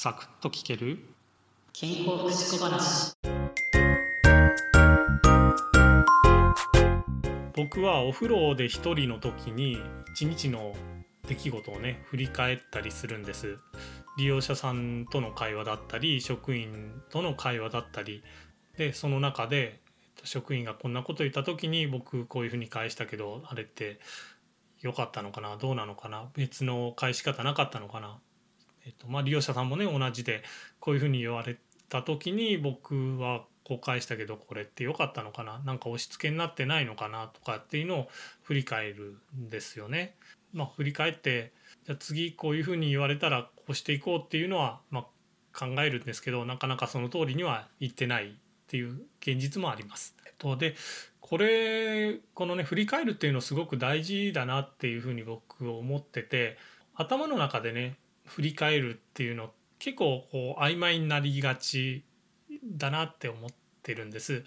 サクッと聞ける？健康福祉小話。僕はお風呂で一人の時に一日の出来事をね振り返ったりするんです。利用者さんとの会話だったり職員との会話だったり。でその中で職員がこんなこと言った時に僕こういうふうに返したけどあれって良かったのかな？どうなのかな？別の返し方なかったのかな、えっとまあ、利用者さんもね同じでこういうふうに言われた時に僕はこう返したけどこれって良かったのかななんか押し付けになってないのかなとかっていうのを振り返るんですよね。まあ、振り返ってじゃ次こういうふうに言われたらこうしていこうっていうのは、まあ、考えるんですけどなかなかその通りには言ってないっていう現実もあります。と、でこれこのね振り返るっていうのすごく大事だなっていうふうに僕思ってて頭の中でね振り返るっていうの結構こう曖昧になりがちだなって思ってるんです。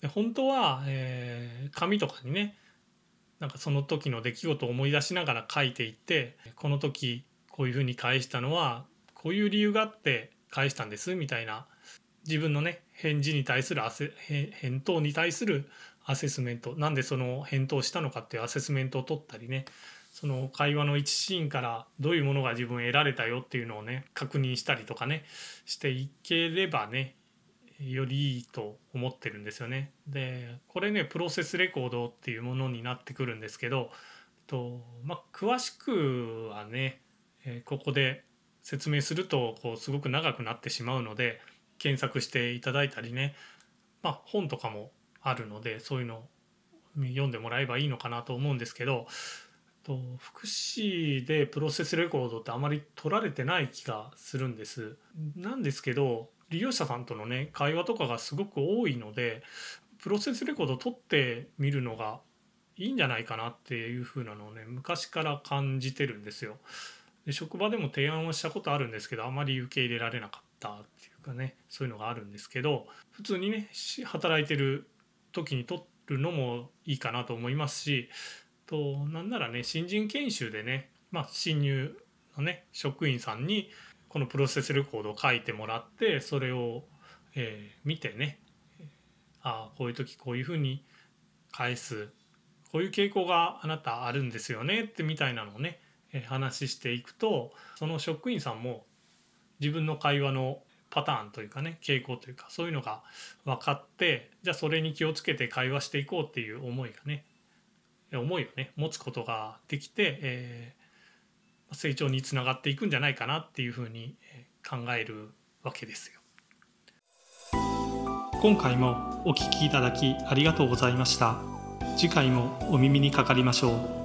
で本当は、えー、紙とかにねなんかその時の出来事を思い出しながら書いていってこの時こういうふうに返したのはこういう理由があって返したんですみたいな自分のね返事に対する返答に対するアセスメントなんでその返答したのかっていうアセスメントを取ったりねその会話の一シーンからどういうものが自分得られたよっていうのをね確認したりとかねしていければねよりいいと思ってるんですよね。でこれねプロセスレコードっていうものになってくるんですけどと、まあ、詳しくはね、えここで説明するとこうすごく長くなってしまうので検索していただいたりね、まあ、本とかもあるのでそういうのを読んでもらえばいいのかなと思うんですけどと福祉でプロセスレコードってあまり取られてない気がするんです。なんですけど利用者さんとのね会話とかがすごく多いのでプロセスレコードを取ってみるのがいいんじゃないかなっていう風なのをね昔から感じてるんですよ。で職場でも提案をしたことあるんですけどあまり受け入れられなかったっていうかねそういうのがあるんですけど普通にね働いてる時に取るのもいいかなと思いますしとなんならね新人研修でね、まあ、新入のね職員さんにこのプロセスレコードを書いてもらってそれを、えー、見てねああこういう時こういうふうに返すこういう傾向があなたあるんですよねってみたいなのをね話していくとその職員さんも自分の会話のパターンというかね傾向というかそういうのが分かってじゃあそれに気をつけて会話していこうっていう思いがね思いをね持つことができて、えー、成長につながっていくんじゃないかなっていうふうに考えるわけですよ。今回もお聞きいただきありがとうございました。次回もお耳にかかりましょう。